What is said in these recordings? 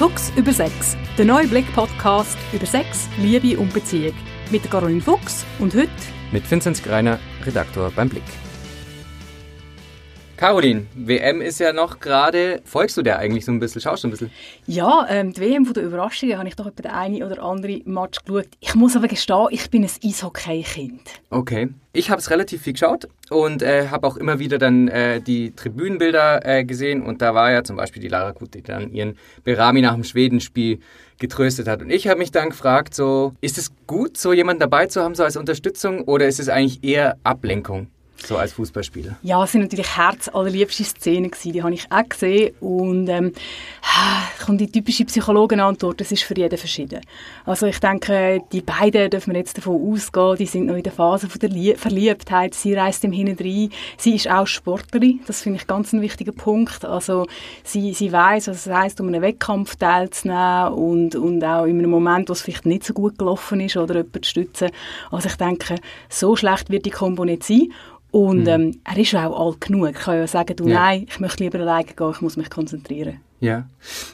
Fuchs über Sex, der neue Blick-Podcast über Sex, Liebe und Beziehung. Mit Caroline Fuchs und heute mit Vinzenz Greiner, Redaktor beim Blick. Caroline, WM ist ja noch gerade. Folgst du der eigentlich so ein bisschen? Schaust du ein bisschen? Ja, ähm, die WM von der Überraschungen habe ich doch etwa den einen oder anderen Match geschaut. Ich muss aber gestehen, ich bin ein Eishockey-Kind. Okay. Ich habe es relativ viel geschaut und äh, habe auch immer wieder dann äh, die Tribünenbilder äh, gesehen und da war ja zum Beispiel die Lara Gut, die dann ihren Berami nach dem Schwedenspiel getröstet hat. Und ich habe mich dann gefragt, so, ist es gut, so jemanden dabei zu haben, so als Unterstützung oder ist es eigentlich eher Ablenkung? So als Fußballspieler? Ja, es sind natürlich herzallerliebste Szenen gewesen, die habe ich auch gesehen und ähm, kommt die typische Psychologenantwort, das ist für jeden verschieden. Also ich denke, die beiden dürfen wir jetzt davon ausgehen, die sind noch in der Phase von der Lie Verliebtheit, sie reist im Hinein sie ist auch Sportlerin, das finde ich ganz ein wichtiger Punkt, also sie, sie weiß, was es heisst, um einen Wettkampf teilzunehmen und, und auch in einem Moment, wo es vielleicht nicht so gut gelaufen ist oder jemanden zu stützen. Also ich denke, so schlecht wird die Kombo nicht sein und mhm. ähm, er ist auch alt genug. Er kann ja sagen, du, ja. nein, ich möchte lieber alleine gehen, ich muss mich konzentrieren. Ja,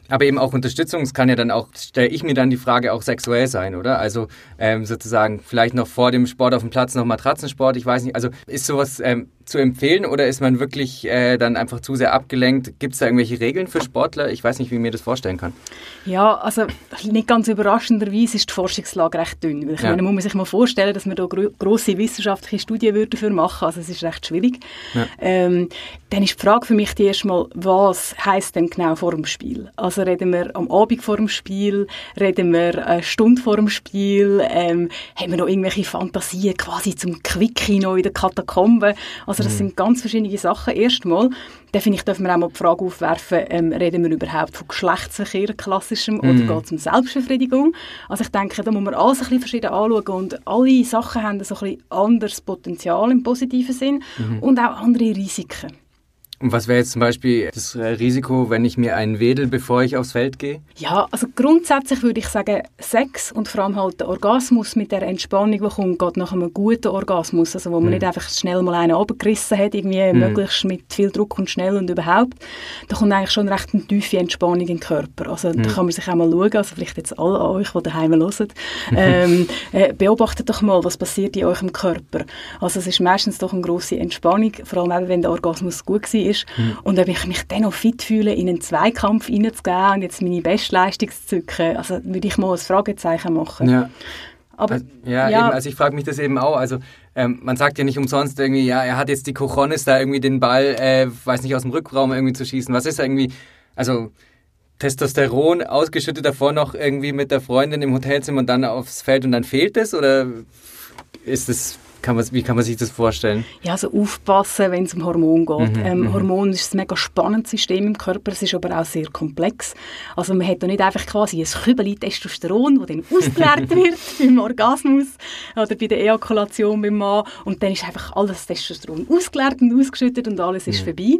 aber eben auch Unterstützung, es kann ja dann auch, stelle ich mir dann die Frage, auch sexuell sein, oder? Also ähm, sozusagen vielleicht noch vor dem Sport auf dem Platz noch Matratzensport, ich weiß nicht. Also ist sowas ähm, zu empfehlen oder ist man wirklich äh, dann einfach zu sehr abgelenkt? Gibt es da irgendwelche Regeln für Sportler? Ich weiß nicht, wie ich mir das vorstellen kann. Ja, also nicht ganz überraschenderweise ist die Forschungslage recht dünn. Ich ja. meine, muss man sich mal vorstellen, dass man da gro grosse wissenschaftliche Studien dafür machen Also es ist recht schwierig. Ja. Ähm, dann ist die Frage für mich die erstmal, was heißt denn genau vor dem Spiel? Also reden wir am Abend vor dem Spiel, reden wir eine Stunde vor dem Spiel, ähm, haben wir noch irgendwelche Fantasien quasi zum Quickie noch in den Katakomben? Also das mhm. sind ganz verschiedene Sachen. Erstmal, dann finde ich, dürfen wir auch mal die Frage aufwerfen, ähm, reden wir überhaupt von Geschlechtsverkehr klassischem oder mhm. geht es um Selbstbefriedigung? Also ich denke, da muss man alles ein bisschen verschieden anschauen und alle Sachen haben so ein bisschen anderes Potenzial im positiven Sinn mhm. und auch andere Risiken. Und was wäre jetzt zum Beispiel das Risiko, wenn ich mir einen wedel, bevor ich aufs Feld gehe? Ja, also grundsätzlich würde ich sagen, Sex und vor allem halt der Orgasmus mit der Entspannung, die kommt, geht nach einem guten Orgasmus, also wo man mhm. nicht einfach schnell mal einen abgerissen hat, irgendwie mhm. möglichst mit viel Druck und schnell und überhaupt. Da kommt eigentlich schon recht eine tiefe Entspannung in den Körper. Also mhm. da kann man sich auch mal schauen, also vielleicht jetzt alle an euch, die daheim hören, ähm, äh, beobachtet doch mal, was passiert in eurem Körper. Also es ist meistens doch eine grosse Entspannung, vor allem wenn der Orgasmus gut war ist. Mhm. Und ob ich mich dann noch fit fühle, in einen Zweikampf reinzugehen und jetzt meine Bestleistung zu zücken, also würde ich mal ein Fragezeichen machen. Ja. Aber, also, ja, ja. Eben, also ich frage mich das eben auch. Also ähm, man sagt ja nicht umsonst irgendwie, ja, er hat jetzt die Cojones da irgendwie den Ball, äh, weiß nicht, aus dem Rückraum irgendwie zu schießen. Was ist irgendwie, also Testosteron ausgeschüttet davor noch irgendwie mit der Freundin im Hotelzimmer und dann aufs Feld und dann fehlt es? Oder ist es kann man, wie kann man sich das vorstellen? Ja, also aufpassen, wenn es um Hormon geht. Mhm, ähm, mhm. Hormon ist ein mega spannendes System im Körper, es ist aber auch sehr komplex. Also man hat da nicht einfach quasi ein Kübel Testosteron, das dann ausgeleert wird beim Orgasmus oder bei der Ejakulation beim Mann und dann ist einfach alles Testosteron ausgeleert und ausgeschüttet und alles ist mhm. vorbei.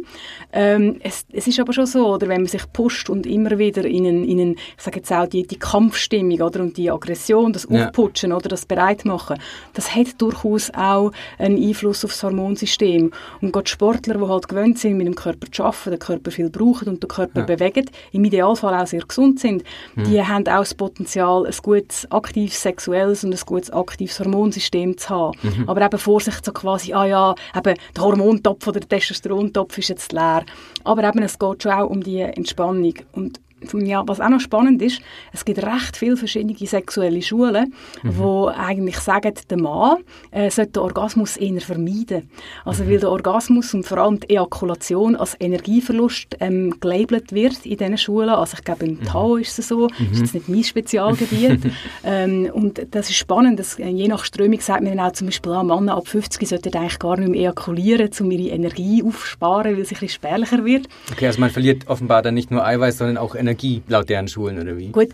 Ähm, es, es, ist aber schon so, oder wenn man sich pusht und immer wieder in einen, in einen ich sage jetzt auch die, die Kampfstimmung oder und die Aggression, das Aufputschen ja. oder das Bereitmachen, das hat durchaus auch einen Einfluss auf das Hormonsystem. Und gerade Sportler, die halt gewöhnt sind, mit dem Körper zu arbeiten, den Körper viel brauchen und den Körper ja. bewegen, im Idealfall auch sehr gesund sind, mhm. die haben auch das Potenzial, ein gutes aktives sexuelles und ein gutes aktives Hormonsystem zu haben. Mhm. Aber eben Vorsicht so quasi, ah ja, eben der Hormontopf oder der Testosterontopf ist jetzt leer. Aber eben, es geht schon auch um die Entspannung. Und ja, was auch noch spannend ist, es gibt recht viele verschiedene sexuelle Schulen, mhm. wo eigentlich sagen, der Mann äh, sollte den Orgasmus eher vermeiden. Also mhm. weil der Orgasmus und vor allem die Ejakulation als Energieverlust ähm, gelabelt wird in diesen Schulen. Also ich glaube, im mhm. Tao ist es so, mhm. ist jetzt nicht mein Spezialgebiet. ähm, und das ist spannend, dass, äh, je nach Strömung sagt man dann auch zum Beispiel, ah, Männer ab 50 sollten eigentlich gar nicht mehr ejakulieren, um ihre Energie aufzusparen, weil es ein bisschen spärlicher wird. Okay, also man verliert offenbar dann nicht nur Eiweiß, sondern auch Energie Energie, laut deren Schulen, oder wie? Gut,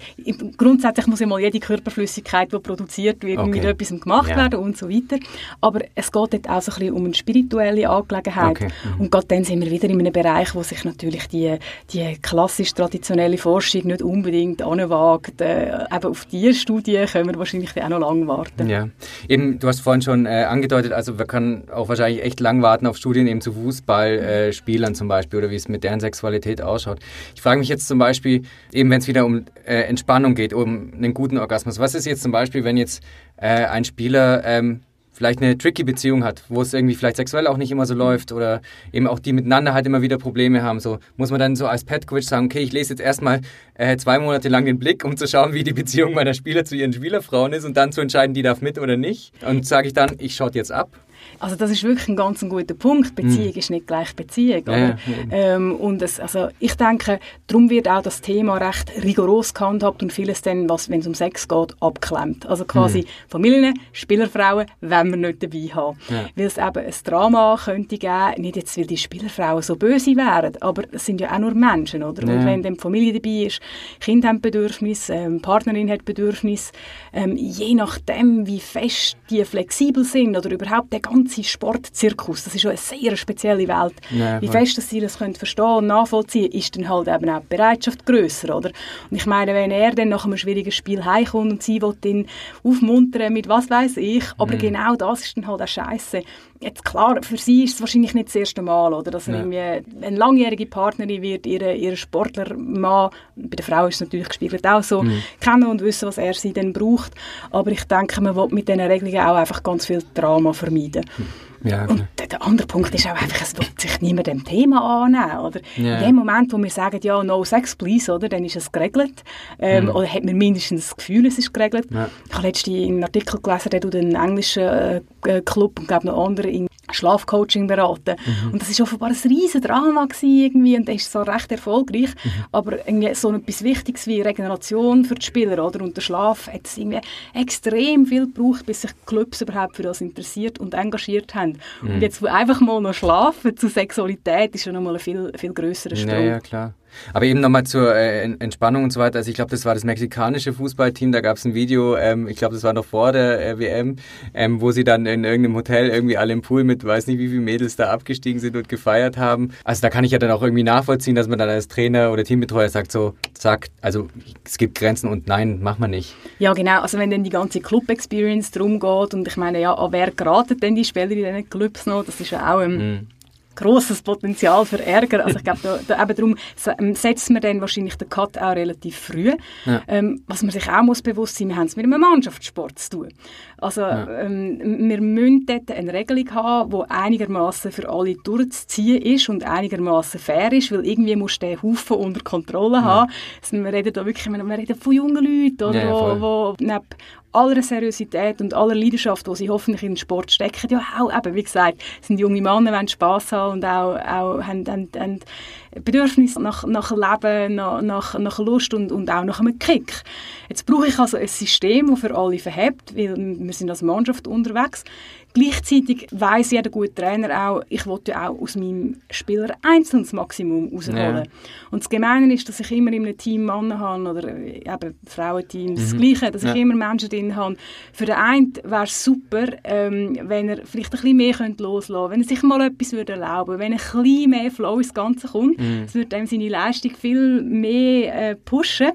grundsätzlich muss ja mal jede Körperflüssigkeit, die produziert wird, okay. mit etwas gemacht ja. werden und so weiter. Aber es geht dort auch so ein bisschen um eine spirituelle Angelegenheit. Okay. Mhm. Und gerade dann sind wir wieder in einem Bereich, wo sich natürlich die, die klassisch-traditionelle Forschung nicht unbedingt anwagt. Äh, eben auf diese Studie können wir wahrscheinlich auch noch lange warten. Ja, eben, du hast vorhin schon äh, angedeutet, also wir können auch wahrscheinlich echt lang warten auf Studien eben zu Fußballspielern äh, zum Beispiel oder wie es mit deren Sexualität ausschaut. Ich frage mich jetzt zum Beispiel, Beispiel, eben wenn es wieder um äh, Entspannung geht, um einen guten Orgasmus. Was ist jetzt zum Beispiel, wenn jetzt äh, ein Spieler ähm, vielleicht eine tricky Beziehung hat, wo es irgendwie vielleicht sexuell auch nicht immer so läuft oder eben auch die miteinander halt immer wieder Probleme haben. So muss man dann so als Pet-Coach sagen, okay, ich lese jetzt erstmal äh, zwei Monate lang den Blick, um zu schauen, wie die Beziehung meiner Spieler zu ihren Spielerfrauen ist und dann zu entscheiden, die darf mit oder nicht. Und sage ich dann, ich schaue jetzt ab also das ist wirklich ein ganz ein guter Punkt. Beziehung mm. ist nicht gleich Beziehung. Ja, ja. Ähm, und es, also ich denke, darum wird auch das Thema recht rigoros gehandhabt und vieles dann, was, wenn es um Sex geht, abklemmt. Also quasi mm. Familien, Spielerfrauen, wenn wir nicht dabei haben. Ja. Weil es eben ein Drama könnte geben, nicht jetzt, weil die Spielerfrauen so böse wären, aber es sind ja auch nur Menschen, oder? Und wenn dann die Familie dabei ist, Kind haben Bedürfnis, ähm, Partnerin hat Bedürfnis, ähm, je nachdem, wie fest die flexibel sind oder überhaupt der ganze Sportzirkus, das ist schon eine sehr spezielle Welt. Ja, Wie fest dass sie das können verstehen und nachvollziehen, ist dann halt eben auch die Bereitschaft grösser, oder? Und ich meine, wenn er dann nach einem schwierigen Spiel heimkommt und sie will ihn aufmuntern mit was weiß ich, aber mhm. genau das ist dann halt auch scheiße. Jetzt klar, für sie ist es wahrscheinlich nicht das erste Mal, oder? Dass ja. irgendwie eine langjährige Partnerin wird ihre, ihre Sportlermann, bei der Frau ist es natürlich gespiegelt auch so, mhm. kennen und wissen, was er sie dann braucht. Aber ich denke, man will mit diesen Regelungen auch einfach ganz viel Drama vermeiden. Mhm. Ja, und der andere Punkt ist auch einfach, es wird sich niemand dem Thema annehmen. Oder? Ja. In dem Moment, wo wir sagen, ja, no sex please, oder, dann ist es geregelt. Ähm, mhm. Oder hat man mindestens das Gefühl, es ist geregelt. Ja. Ich habe letztens einen Artikel gelesen, der tut einen englischen äh, Club und glaube noch andere in Schlafcoaching beraten. Mhm. Und das war offenbar ein riesen Drama irgendwie und das ist so recht erfolgreich. Mhm. Aber irgendwie so etwas Wichtiges wie Regeneration für die Spieler oder und der Schlaf hat es irgendwie extrem viel gebraucht, bis sich Clubs überhaupt für das interessiert und engagiert haben. Mhm. Und jetzt einfach mal noch schlafen zu Sexualität ist schon nochmal ein viel, viel grösserer Sprung. Ja, ja, klar. Aber eben nochmal zur äh, Entspannung und so weiter. Also ich glaube, das war das mexikanische Fußballteam. Da gab es ein Video, ähm, ich glaube, das war noch vor der äh, WM, ähm, wo sie dann in irgendeinem Hotel irgendwie alle im Pool mit, weiß nicht wie viele Mädels da abgestiegen sind und gefeiert haben. Also da kann ich ja dann auch irgendwie nachvollziehen, dass man dann als Trainer oder Teambetreuer sagt so, zack, also es gibt Grenzen und nein, mach man nicht. Ja genau, also wenn dann die ganze Club-Experience drum geht und ich meine, ja, an wer geraten denn die Spieler in diesen Clubs noch? Das ist ja auch... Ähm, mm großes Potenzial für Ärger. Also ich glaube, da, da, eben darum ähm, setzt man dann wahrscheinlich den Cut auch relativ früh. Ja. Ähm, was man sich auch muss bewusst sein, wir haben es mit einem Mannschaftssport zu tun. Also ja. ähm, wir müssen dort eine Regelung haben, die einigermaßen für alle durchzuziehen ist und einigermaßen fair ist, weil irgendwie muss der Haufen unter Kontrolle ja. haben. Also wir reden da wirklich, wir reden von jungen Leuten, oder, ja, wo, wo neben aller Seriosität und aller Leidenschaft, die sie hoffentlich in den Sport stecken, ja auch eben, wie gesagt, sind junge Männer, wollen Spass haben und auch, auch haben, haben, haben Bedürfnis nach, nach Leben, nach, nach, nach Lust und, und auch nach einem Kick. Jetzt brauche ich also ein System, das für alle verhebt, weil wir sind als Mannschaft unterwegs. Gleichzeitig weiß jeder gute Trainer auch, ich wollte auch aus meinem Spieler einzeln das Maximum rausholen. Ja. Und das Gemeine ist, dass ich immer in einem Team Männer habe oder eben Frauenteam, mhm. das Gleiche, dass ja. ich immer Menschen drin habe. Für den einen wäre es super, ähm, wenn er vielleicht ein bisschen mehr loslassen könnte, wenn er sich mal etwas würde erlauben wenn ein bisschen mehr Flow ins Ganze kommt. Mhm. Das würde ihm seine Leistung viel mehr äh, pushen.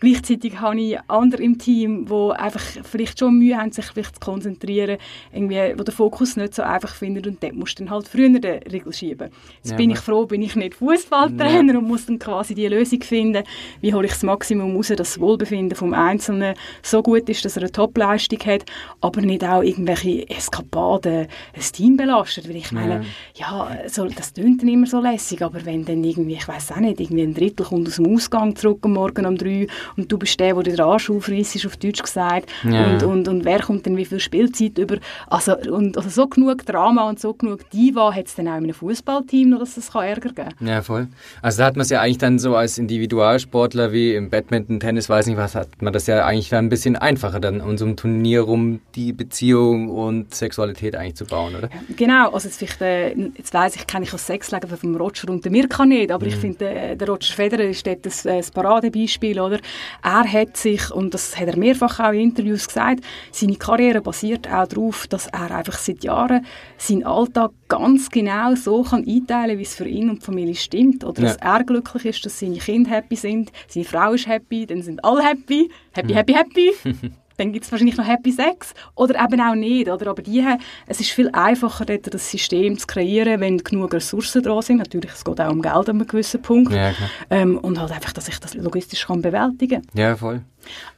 Gleichzeitig habe ich andere im Team, die einfach vielleicht schon Mühe haben, sich vielleicht zu konzentrieren, irgendwie, wo der Fokus nicht so einfach findet und dort musst du dann halt früher den Riegel schieben. Jetzt ja, bin ich froh, bin ich nicht Fußballtrainer ja. und muss dann quasi die Lösung finden, wie hole ich das Maximum raus, dass das Wohlbefinden vom Einzelnen so gut ist, dass er eine Topleistung hat, aber nicht auch irgendwelche Eskapaden ein Team belastet, weil ich meine, ja, so, das klingt dann immer so lässig, aber wenn dann irgendwie, ich weiß auch nicht, irgendwie ein Drittel kommt aus dem Ausgang zurück am Morgen um drei und du bist der, der den Arsch aufreißt, auf Deutsch gesagt. Ja. Und, und, und wer kommt denn wie viel Spielzeit über? Also, und, also so genug Drama und so genug Diva hat es dann auch in einem Fußballteam noch, dass es kann Ärger geben kann. Ja, voll. Also da hat man es ja eigentlich dann so als Individualsportler wie im Badminton, Tennis, weiß nicht was, hat man das ja eigentlich ein bisschen einfacher dann um so ein Turnier rum die Beziehung und Sexualität eigentlich zu bauen, oder? Genau, also jetzt, vielleicht, äh, jetzt weiss ich, kenne ich das Sexleben von Roger und der Mirka nicht, aber mhm. ich finde, äh, der Roger Federer ist dort das, äh, das Paradebeispiel, oder? Er hat sich, und das hat er mehrfach auch in Interviews gesagt, seine Karriere basiert auch darauf, dass er einfach seit Jahren seinen Alltag ganz genau so kann einteilen, wie es für ihn und die Familie stimmt. Oder ja. dass er glücklich ist, dass seine Kinder happy sind, seine Frau ist happy, dann sind alle happy. Happy, mhm. happy, happy. dann gibt es wahrscheinlich noch Happy Sex oder eben auch nicht. Oder? Aber die, es ist viel einfacher, dort das System zu kreieren, wenn genug Ressourcen da sind. Natürlich, es geht auch um Geld an einem gewissen Punkt. Ja, ähm, und halt einfach, dass ich das logistisch kann bewältigen kann. Ja, voll.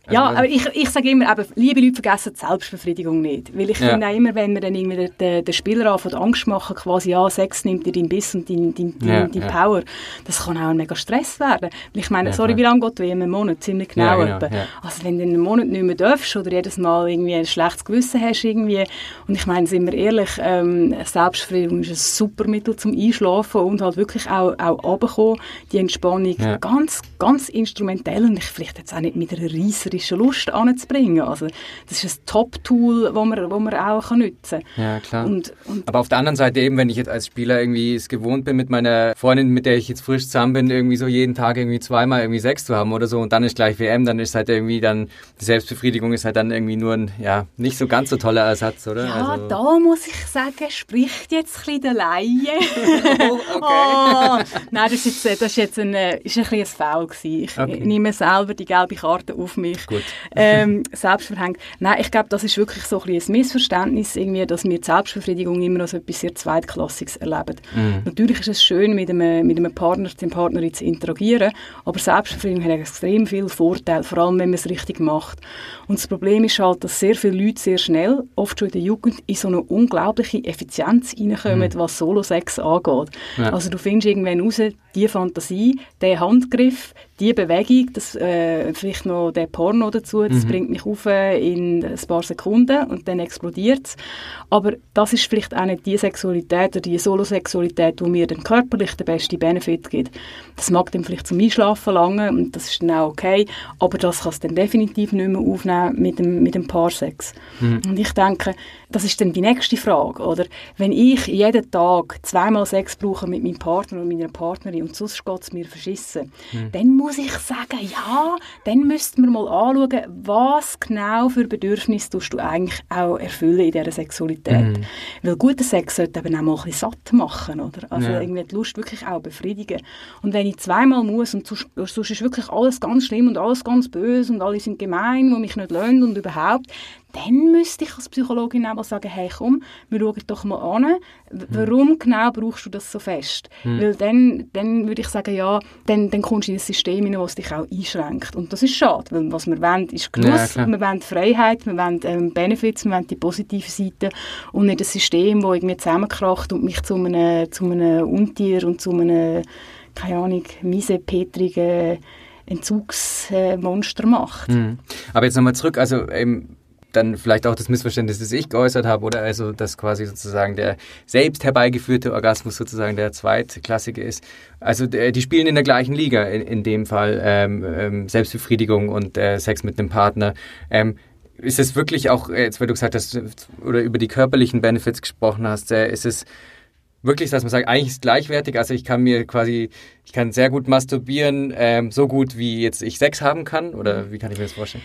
Also, ja, aber ich, ich sage immer, eben, liebe Leute vergessen die Selbstbefriedigung nicht. Weil ich ja. finde auch immer, wenn wir dann irgendwie den, den Spieler anfangen, Angst machen, quasi, ja, Sex nimmt dir deinen Biss und deine dein, dein, ja, dein ja. Power, das kann auch ein mega Stress werden. Weil ich meine, sorry, wie lange geht wie einen Monat? Ziemlich genau. genau also wenn du einen Monat nicht mehr darfst oder jedes Mal irgendwie ein schlechtes Gewissen hast irgendwie, und ich meine, sind wir ehrlich, ähm, Selbstbefriedigung ist ein super Mittel zum Einschlafen und halt wirklich auch, auch runterkommen, die Entspannung ganz, ganz instrumentell und ich vielleicht jetzt auch nicht mit einer reißerischen Lust anzubringen. Also das ist ein Top-Tool, das man, wo man auch nutzen kann. Ja, klar. Und, und Aber auf der anderen Seite eben, wenn ich jetzt als Spieler irgendwie es gewohnt bin, mit meiner Freundin, mit der ich jetzt frisch zusammen bin, irgendwie so jeden Tag irgendwie zweimal irgendwie Sex zu haben oder so und dann ist gleich WM, dann ist halt irgendwie dann, die Selbstbefriedigung ist halt dann irgendwie nur ein, ja, nicht so ganz so toller Ersatz, oder? Ja, also, da muss ich sagen, spricht jetzt ein bisschen der Laie. oh, okay. oh, nein, das ist jetzt, das ist jetzt ein, ist ein bisschen ein Foul gewesen. Ich okay. nehme selber die gelbe Karte auf mich. Ähm, selbstverhängt. Nein, ich glaube, das ist wirklich so ein, ein Missverständnis, irgendwie, dass wir die Selbstbefriedigung immer als etwas sehr Zweitklassiges erleben. Mhm. Natürlich ist es schön, mit einem, mit einem Partner, dem Partnerin zu interagieren, aber Selbstbefriedigung hat extrem viele Vorteile, vor allem wenn man es richtig macht. Und das Problem ist halt, dass sehr viele Leute sehr schnell, oft schon in der Jugend, in so eine unglaubliche Effizienz reinkommen, mhm. was Solo-Sex angeht. Ja. Also du findest irgendwann raus, die Fantasie, der Handgriff, die Bewegung, das, äh, vielleicht noch der Porno dazu, das mhm. bringt mich auf in ein paar Sekunden und dann explodiert es. Aber das ist vielleicht auch nicht die Sexualität oder die Solosexualität, die mir dann körperlich den besten Benefit gibt. Das mag dann vielleicht zum Einschlafen lange und das ist dann auch okay, aber das kann es dann definitiv nicht mehr aufnehmen mit dem, mit dem Paarsex. Mhm. Und ich denke, das ist dann die nächste Frage, oder? Wenn ich jeden Tag zweimal Sex brauche mit meinem Partner und meiner Partnerin und sonst geht es mir verschissen, mhm. dann muss ich sagen, ja, dann müssten wir mal anschauen, was genau für Bedürfnisse tust du eigentlich auch erfüllen in dieser Sexualität. Mhm. Weil guter Sex sollte eben auch mal ein bisschen satt machen, oder? Also ja. irgendwie die Lust wirklich auch befriedigen. Und wenn ich zweimal muss und sonst, sonst ist wirklich alles ganz schlimm und alles ganz böse und alle sind gemein, die mich nicht lösen und überhaupt, dann müsste ich als Psychologin mal sagen, hey komm, wir schauen doch mal an, warum mhm. genau brauchst du das so fest? Mhm. Weil dann, dann würde ich sagen, ja, dann, dann kommst du in ein System hinein, das dich auch einschränkt. Und das ist schade, weil was wir wollen, ist Genuss, ja, wir wollen Freiheit, wir wollen ähm, Benefits, wir wollen die positive Seite und nicht ein System, das irgendwie zusammenkracht und mich zu einem, zu einem Untier und zu einem, keine Ahnung, miesepetrigen Entzugsmonster macht. Mhm. Aber jetzt nochmal zurück, also ähm, dann vielleicht auch das Missverständnis, das ich geäußert habe, oder also, dass quasi sozusagen der selbst herbeigeführte Orgasmus sozusagen der zweitklassige ist. Also die spielen in der gleichen Liga, in, in dem Fall ähm, ähm, Selbstbefriedigung und äh, Sex mit einem Partner. Ähm, ist es wirklich auch, jetzt weil du gesagt hast, oder über die körperlichen Benefits gesprochen hast, äh, ist es wirklich, dass man sagt, eigentlich ist es gleichwertig. Also ich kann mir quasi, ich kann sehr gut masturbieren, ähm, so gut wie jetzt ich Sex haben kann, oder wie kann ich mir das vorstellen?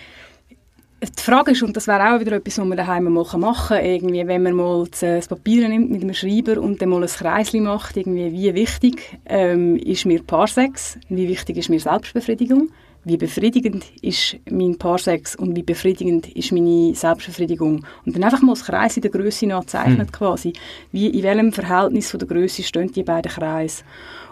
Die Frage ist, und das wäre auch wieder etwas, was man daheim mal machen kann, irgendwie, wenn man mal das Papier nimmt mit einem Schreiber und dann mal ein Kreisli macht, irgendwie, wie wichtig ähm, ist mir Paarsex, wie wichtig ist mir Selbstbefriedigung, wie befriedigend ist mein Paarsex und wie befriedigend ist meine Selbstbefriedigung. Und dann einfach mal das Kreis in der Größe nachzeichnet hm. quasi, wie, in welchem Verhältnis von der Größe stehen die beiden Kreise.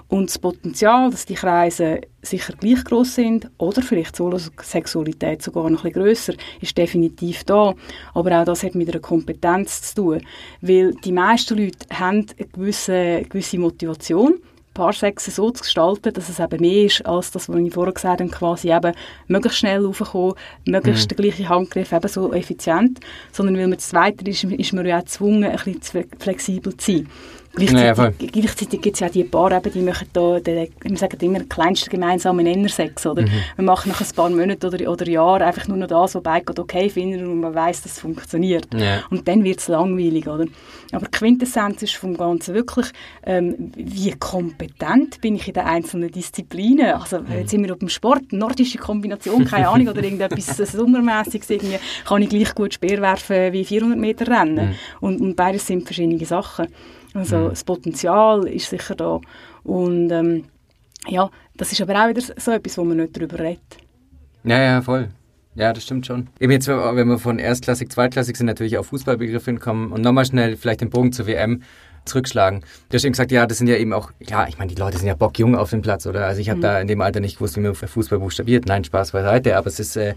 Und das Potenzial, dass die Kreise sicher gleich groß sind oder vielleicht Solo-Sexualität sogar noch ein bisschen grösser, ist definitiv da. Aber auch das hat mit einer Kompetenz zu tun. Weil die meisten Leute haben eine gewisse, eine gewisse Motivation, Paarsex so zu gestalten, dass es eben mehr ist als das, was ich vorher gesagt habe, quasi eben möglichst schnell raufkommen, möglichst mhm. der gleiche Handgriff, eben so effizient, sondern weil man das Zweite ist, ist man ja auch gezwungen, ein bisschen flexibel zu sein. Gleichzeitig, ja, gleichzeitig gibt es ja die Paare, die machen da, den, wir sagen immer, den kleinsten gemeinsamen Nenner Sex, oder? Mhm. Wir machen nach ein paar Monaten oder, oder Jahren einfach nur noch das, was beide okay finden und man weiß, dass es funktioniert. Ja. Und dann wird es langweilig, oder? Aber die Quintessenz ist vom Ganzen wirklich, ähm, wie kompetent bin ich in den einzelnen Disziplinen. Also mhm. jetzt sind wir auf dem Sport, nordische Kombination, keine Ahnung, oder irgendetwas Sommermäßiges, irgendwie kann ich gleich gut Speer werfen wie 400 Meter rennen. Mhm. Und, und beides sind verschiedene Sachen. Also mhm. das Potenzial ist sicher da. Und ähm, ja, das ist aber auch wieder so etwas, wo man nicht darüber redet. Ja, ja, voll. Ja, das stimmt schon. Eben jetzt, wenn wir von Erstklassik, Zweitklassik sind, natürlich auf Fußballbegriffe hinkommen und nochmal schnell vielleicht den Bogen zur WM zurückschlagen. Du hast eben gesagt, ja, das sind ja eben auch, ja, ich meine, die Leute sind ja bockjung auf dem Platz, oder? Also ich habe mhm. da in dem Alter nicht gewusst, wie man Fußball buchstabiert. Nein, Spaß beiseite, aber es ist, äh,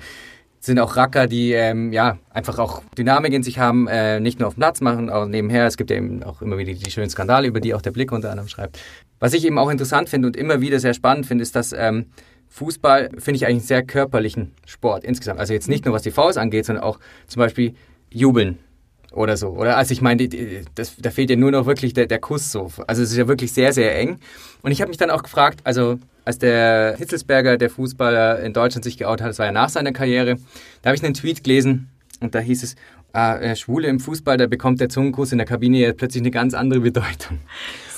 sind auch Racker, die ähm, ja einfach auch Dynamik in sich haben, äh, nicht nur auf dem Platz machen, auch nebenher. Es gibt ja eben auch immer wieder die schönen Skandale, über die auch der Blick unter anderem schreibt. Was ich eben auch interessant finde und immer wieder sehr spannend finde, ist, dass ähm, Fußball finde ich eigentlich einen sehr körperlichen Sport insgesamt. Also jetzt nicht nur was die Faust angeht, sondern auch zum Beispiel Jubeln oder so. Oder also ich meine, da fehlt ja nur noch wirklich der, der Kuss so. Also es ist ja wirklich sehr, sehr eng. Und ich habe mich dann auch gefragt, also als der Hitzelsberger, der Fußballer in Deutschland sich geoutet hat, das war ja nach seiner Karriere, da habe ich einen Tweet gelesen und da hieß es, ah, Schwule im Fußball, da bekommt der Zungenkuss in der Kabine ja plötzlich eine ganz andere Bedeutung.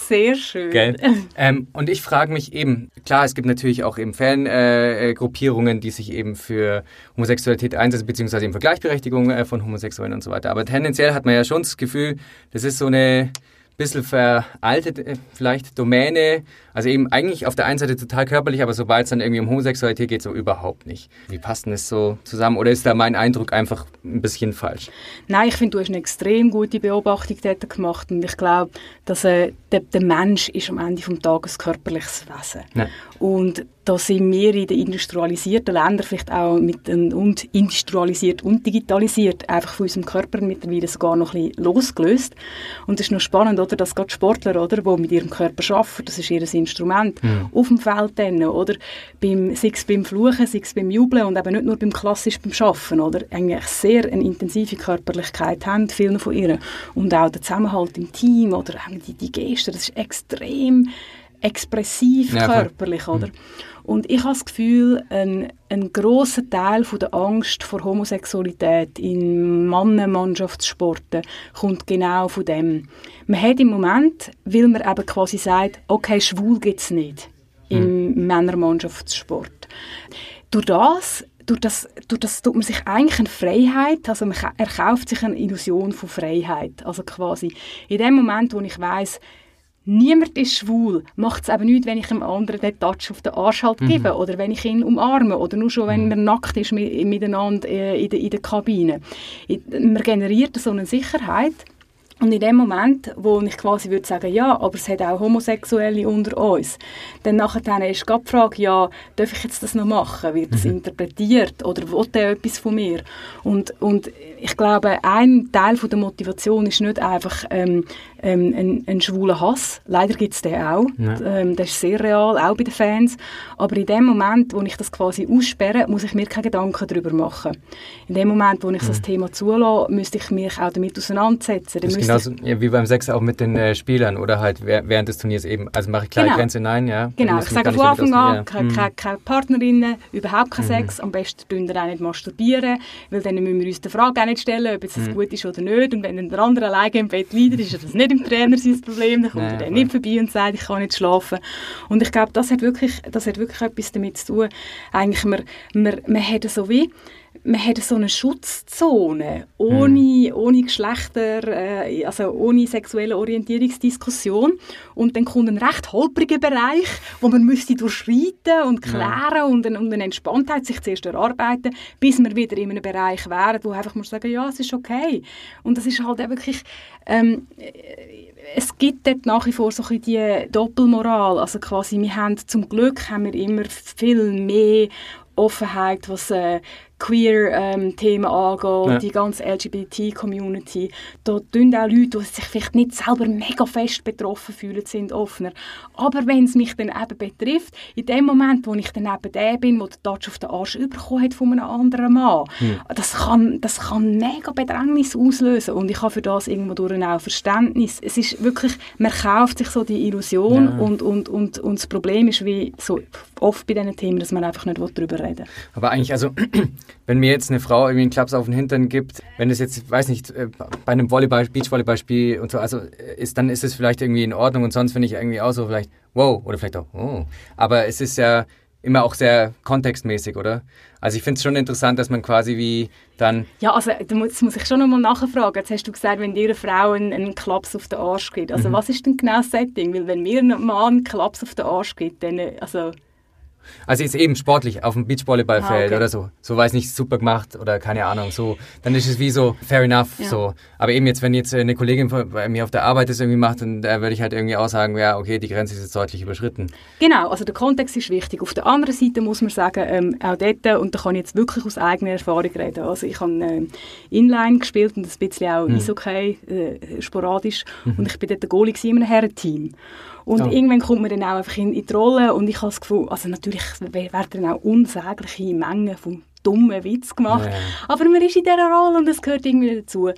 Sehr schön. Ähm, und ich frage mich eben, klar, es gibt natürlich auch eben Fangruppierungen, äh, die sich eben für Homosexualität einsetzen, beziehungsweise eben für Gleichberechtigung äh, von Homosexuellen und so weiter. Aber tendenziell hat man ja schon das Gefühl, das ist so eine bisschen veraltete äh, vielleicht Domäne. Also eben eigentlich auf der einen Seite total körperlich, aber sobald es dann irgendwie um Homosexualität geht, so überhaupt nicht. Wie passt denn das so zusammen? Oder ist da mein Eindruck einfach ein bisschen falsch? Nein, ich finde, du hast eine extrem gute Beobachtung dort gemacht und ich glaube, dass äh, der, der, Mensch ist am Ende des Tages ein körperliches Wesen. Ja. Und da sind wir in den industrialisierten Ländern vielleicht auch mit und industrialisiert und digitalisiert einfach von unserem Körper mittlerweile sogar noch ein bisschen losgelöst. Und es ist noch spannend, oder, dass gerade Sportler, oder, die mit ihrem Körper arbeiten, das ist ihr Instrument, mhm. auf dem Feld dann, oder, beim, sei es beim Fluchen, sei es beim Jubeln und eben nicht nur beim klassisch beim Schaffen, oder, eigentlich sehr eine intensive Körperlichkeit haben, viele von ihnen. Und auch der Zusammenhalt im Team, oder die, die Geste, das ist extrem expressiv ja, körperlich, oder? Mhm. Und ich habe das Gefühl, ein, ein grosser Teil von der Angst vor Homosexualität in Mannenmannschaftssporten kommt genau von dem. Man hat im Moment, weil man eben quasi sagt, okay, schwul gibt es nicht im mhm. Männermannschaftssport. Durch das durch das, durch das tut man sich eigentlich eine Freiheit, also man erkauft sich eine Illusion von Freiheit. Also quasi in dem Moment, wo ich weiß, Niemand ist schwul. Macht es eben nicht, wenn ich einem anderen den Touch auf den Arsch halt gebe mhm. oder wenn ich ihn umarme oder nur schon, wenn mhm. man nackt ist miteinander äh, in der, in der Kabine. Man generiert so eine Sicherheit und in dem Moment, wo ich quasi würde sagen, ja, aber es hat auch Homosexuelle unter uns, dann nachher ist die Frage, ja, darf ich jetzt das noch machen? Wird das mhm. interpretiert oder will der etwas von mir? Und, und ich glaube, ein Teil von der Motivation ist nicht einfach ähm, ähm, ein, ein schwuler Hass. Leider gibt es den auch. Ja. Ähm, das ist sehr real, auch bei den Fans. Aber in dem Moment, wo ich das quasi aussperre, muss ich mir keine Gedanken darüber machen. In dem Moment, wo ich mhm. das Thema zulasse, müsste ich mich auch damit auseinandersetzen. Das ist genauso ja, wie beim Sex auch mit den äh, Spielern oder halt während des Turniers eben. Also mache ich klare genau. Grenze, nein, ja. Genau, ich sage von Anfang an, keine, keine, keine Partnerinnen, überhaupt kein mhm. Sex. Am besten tun wir auch nicht masturbieren, weil dann müssen wir uns die Frage auch nicht stellen, ob es mhm. gut ist oder nicht. Und wenn dann der andere alleine im Bett liegt, ist das nicht dem Trainer sein Problem, dann kommt Nein, er dann nicht vorbei und sagt, ich kann nicht schlafen. Und ich glaube, das hat wirklich, das hat wirklich etwas damit zu tun. Eigentlich, man, man, man hat so wie man hat so eine Schutzzone ohne, mhm. ohne Geschlechter, äh, also ohne sexuelle Orientierungsdiskussion und dann kommt ein recht holpriger Bereich, wo man müsste durchschreiten und klären ja. und, eine, und eine Entspanntheit sich zuerst erarbeiten, bis wir wieder in einem Bereich wären, wo einfach muss sagen, ja, es ist okay. Und das ist halt auch wirklich ähm, es gibt dort nach wie vor so ein die Doppelmoral. Also quasi, wir haben, zum Glück haben wir immer viel mehr Offenheit, was äh, Queer-Themen ähm, angeht, ja. die ganze LGBT-Community. Da tun auch Leute, die sich vielleicht nicht selber mega fest betroffen fühlen, sind offener. Aber wenn es mich dann eben betrifft, in dem Moment, wo ich dann eben der bin, der den Touch auf den Arsch bekommen hat von einem anderen Mann, hm. das, kann, das kann mega Bedrängnis auslösen und ich habe für das irgendwo durch auch Verständnis. Es ist wirklich, man kauft sich so die Illusion ja. und, und, und, und das Problem ist wie so oft bei diesen Themen, dass man einfach nicht darüber reden will. Aber eigentlich, also wenn mir jetzt eine Frau irgendwie einen Klaps auf den Hintern gibt, wenn es jetzt, weiß nicht, äh, bei einem Volleyball, Beachvolleyballspiel und so, also äh, ist, dann ist es vielleicht irgendwie in Ordnung und sonst finde ich irgendwie auch so vielleicht, wow, oder vielleicht auch, oh. Aber es ist ja immer auch sehr kontextmäßig, oder? Also ich finde es schon interessant, dass man quasi wie dann... Ja, also das muss ich schon nochmal nachfragen. Jetzt hast du gesagt, wenn dir eine Frau einen, einen Klaps auf den Arsch gibt. Also mhm. was ist denn genau das Setting? Weil wenn mir ein Mann einen Klaps auf den Arsch gibt, dann, also... Also jetzt eben sportlich auf dem Beachvolleyballfeld ah, okay. oder so. So weiß nicht, super gemacht oder keine Ahnung. So, dann ist es wie so fair enough. Ja. So. Aber eben jetzt, wenn jetzt eine Kollegin bei mir auf der Arbeit das irgendwie macht, dann da würde ich halt irgendwie auch sagen, ja, okay, die Grenze ist jetzt deutlich überschritten. Genau, also der Kontext ist wichtig. Auf der anderen Seite muss man sagen, ähm, auch dort, und da kann ich jetzt wirklich aus eigener Erfahrung reden. Also ich habe äh, Inline gespielt und ein bisschen auch hm. Eishockey, äh, sporadisch. Mhm. Und ich bin dort der Goalie in einem Herrenteam. Und ja. irgendwann kommt man dann auch einfach in, in die Rolle und ich habe das Gefühl, also natürlich werden dann auch unsägliche Mengen von dummen Witz gemacht. Ja. Aber man ist in dieser Rolle und es gehört irgendwie dazu.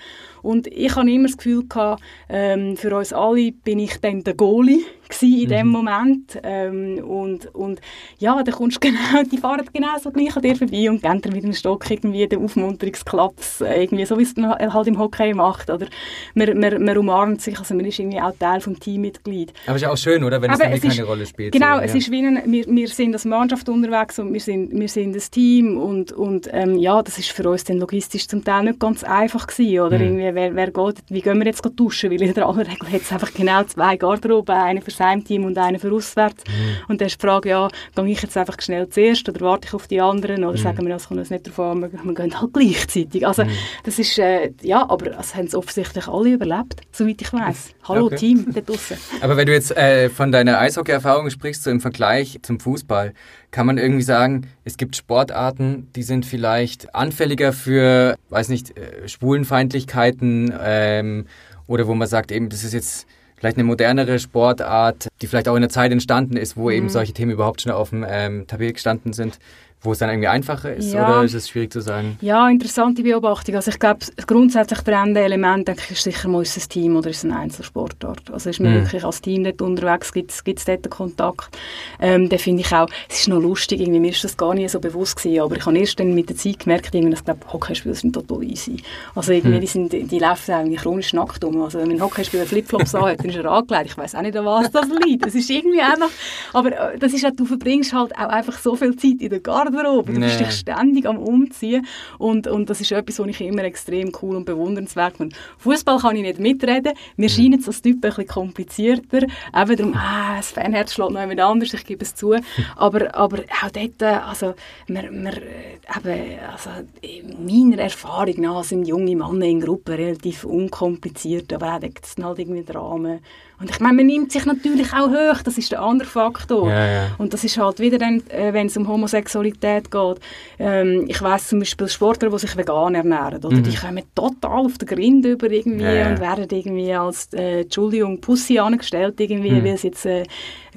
Und ich habe immer das Gefühl gehabt, ähm, für uns alle bin ich dann der Goalie in dem mhm. Moment. Ähm, und, und ja, da kommst genau, die fahren genau so gleich an dir vorbei und geben dir mit dem Stock irgendwie den Aufmunterungsklaps, irgendwie, so wie es man halt im Hockey macht. Oder man, man, man umarmt sich, also man ist irgendwie auch Teil des Teammitglied. Aber es ist auch schön, oder? Wenn Aber es, es keine Rolle spielt. Genau, so, es ja. ist wie ein, wir, wir sind als Mannschaft unterwegs und wir sind, wir sind ein Team und, und ähm, ja, das ist für uns dann logistisch zum Teil nicht ganz einfach gewesen, oder? Mhm. Irgendwie, wer, wer geht, wie gehen wir jetzt duschen? Weil in der aller Regel hat es einfach genau zwei Garderoben, eine für Heimteam und einen für auswärts. Mhm. Und dann ist die Frage, ja, gehe ich jetzt einfach schnell zuerst oder warte ich auf die anderen oder mhm. sagen wir, es kommt nicht darauf an, wir, wir gehen halt gleichzeitig. Also mhm. das ist, äh, ja, aber das haben es offensichtlich alle überlebt, soweit ich weiß. Hallo okay. Team, da draussen. Aber wenn du jetzt äh, von deiner Eishockey-Erfahrung sprichst, so im Vergleich zum Fußball, kann man irgendwie sagen, es gibt Sportarten, die sind vielleicht anfälliger für, weiß nicht, äh, Schwulenfeindlichkeiten ähm, oder wo man sagt, eben, das ist jetzt vielleicht eine modernere Sportart, die vielleicht auch in der Zeit entstanden ist, wo mhm. eben solche Themen überhaupt schon auf dem ähm, Tapet gestanden sind wo es dann irgendwie einfacher ist ja. oder ist es schwierig zu sagen? Ja, interessante Beobachtung. Also ich glaube, grundsätzlich trennende Element denke ich, ist sicher mal ist es ein Team oder ist es ein Einzelsportart. Also ist man mhm. wirklich als Team dort unterwegs, gibt es dort einen Kontakt. Ähm, da finde ich auch, es ist noch lustig, irgendwie, mir ist das gar nicht so bewusst gewesen, aber ich habe erst dann mit der Zeit gemerkt, irgendwie, dass ich glaube, Hockeyspieler sind total easy. Also irgendwie, mhm. die, sind, die laufen eigentlich chronisch nackt um. Also wenn ein Hockeyspieler Flipflops anhat, dann ist er angelegt. Ich weiß auch nicht, an was das liegt. Es ist irgendwie einfach, aber äh, das ist halt, du verbringst halt auch einfach so viel Zeit in der Garde Garderobe. Du nee. bist dich ständig am Umziehen. Und, und das ist etwas, was ich immer extrem cool und bewundernswert finde. Fußball kann ich nicht mitreden. Mir mhm. scheint es als Typ ein bisschen komplizierter. Eben darum, ah, das Fanherz schlägt noch jemand anders, ich gebe es zu. Aber, aber auch dort, also, wir, wir, eben, also, in meiner Erfahrung nach sind junge Männer in Gruppen relativ unkompliziert, aber auch dort sind halt irgendwie Dramen. Und ich meine, man nimmt sich natürlich auch hoch, das ist der andere Faktor. Ja, ja. Und das ist halt wieder dann, äh, wenn es um Homosexualität geht. Ähm, ich weiß zum Beispiel Sportler, die sich vegan ernähren, oder? Mhm. die kommen total auf den Grind über irgendwie ja, und werden irgendwie als, äh, Entschuldigung, Pussy angestellt irgendwie, mhm. weil sie jetzt äh,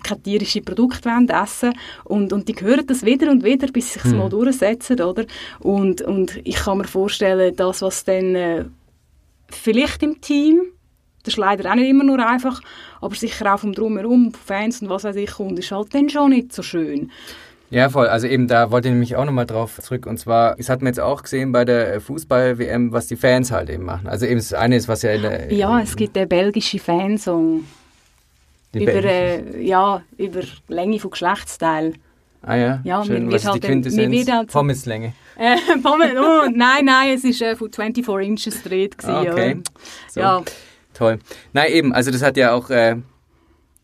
keine tierischen Produkte wollen essen und, und die hören das wieder und wieder, bis sich mhm. mal durchsetzen, oder? Und, und ich kann mir vorstellen, das, was dann äh, vielleicht im Team das ist leider auch nicht immer nur einfach, aber sicher auch vom Drumherum, Fans und was weiß ich, und ist halt dann schon nicht so schön. Ja, voll. Also eben, da wollte ich nämlich auch nochmal drauf zurück. Und zwar, das hat man jetzt auch gesehen bei der Fußball-WM, was die Fans halt eben machen. Also eben, das eine ist, was ja in der... Ja, es gibt den belgischen Fansong. über, äh, ja, über Länge von Geschlechtsteilen. Ah ja, ja schön. Was ist halt die Quintessenz? Halt Pommeslänge. Äh, Pommes, oh, nein, nein, es war äh, von 24 Inches gedreht. okay. So. Ja. Toll. Nein, eben, also das hat ja auch äh,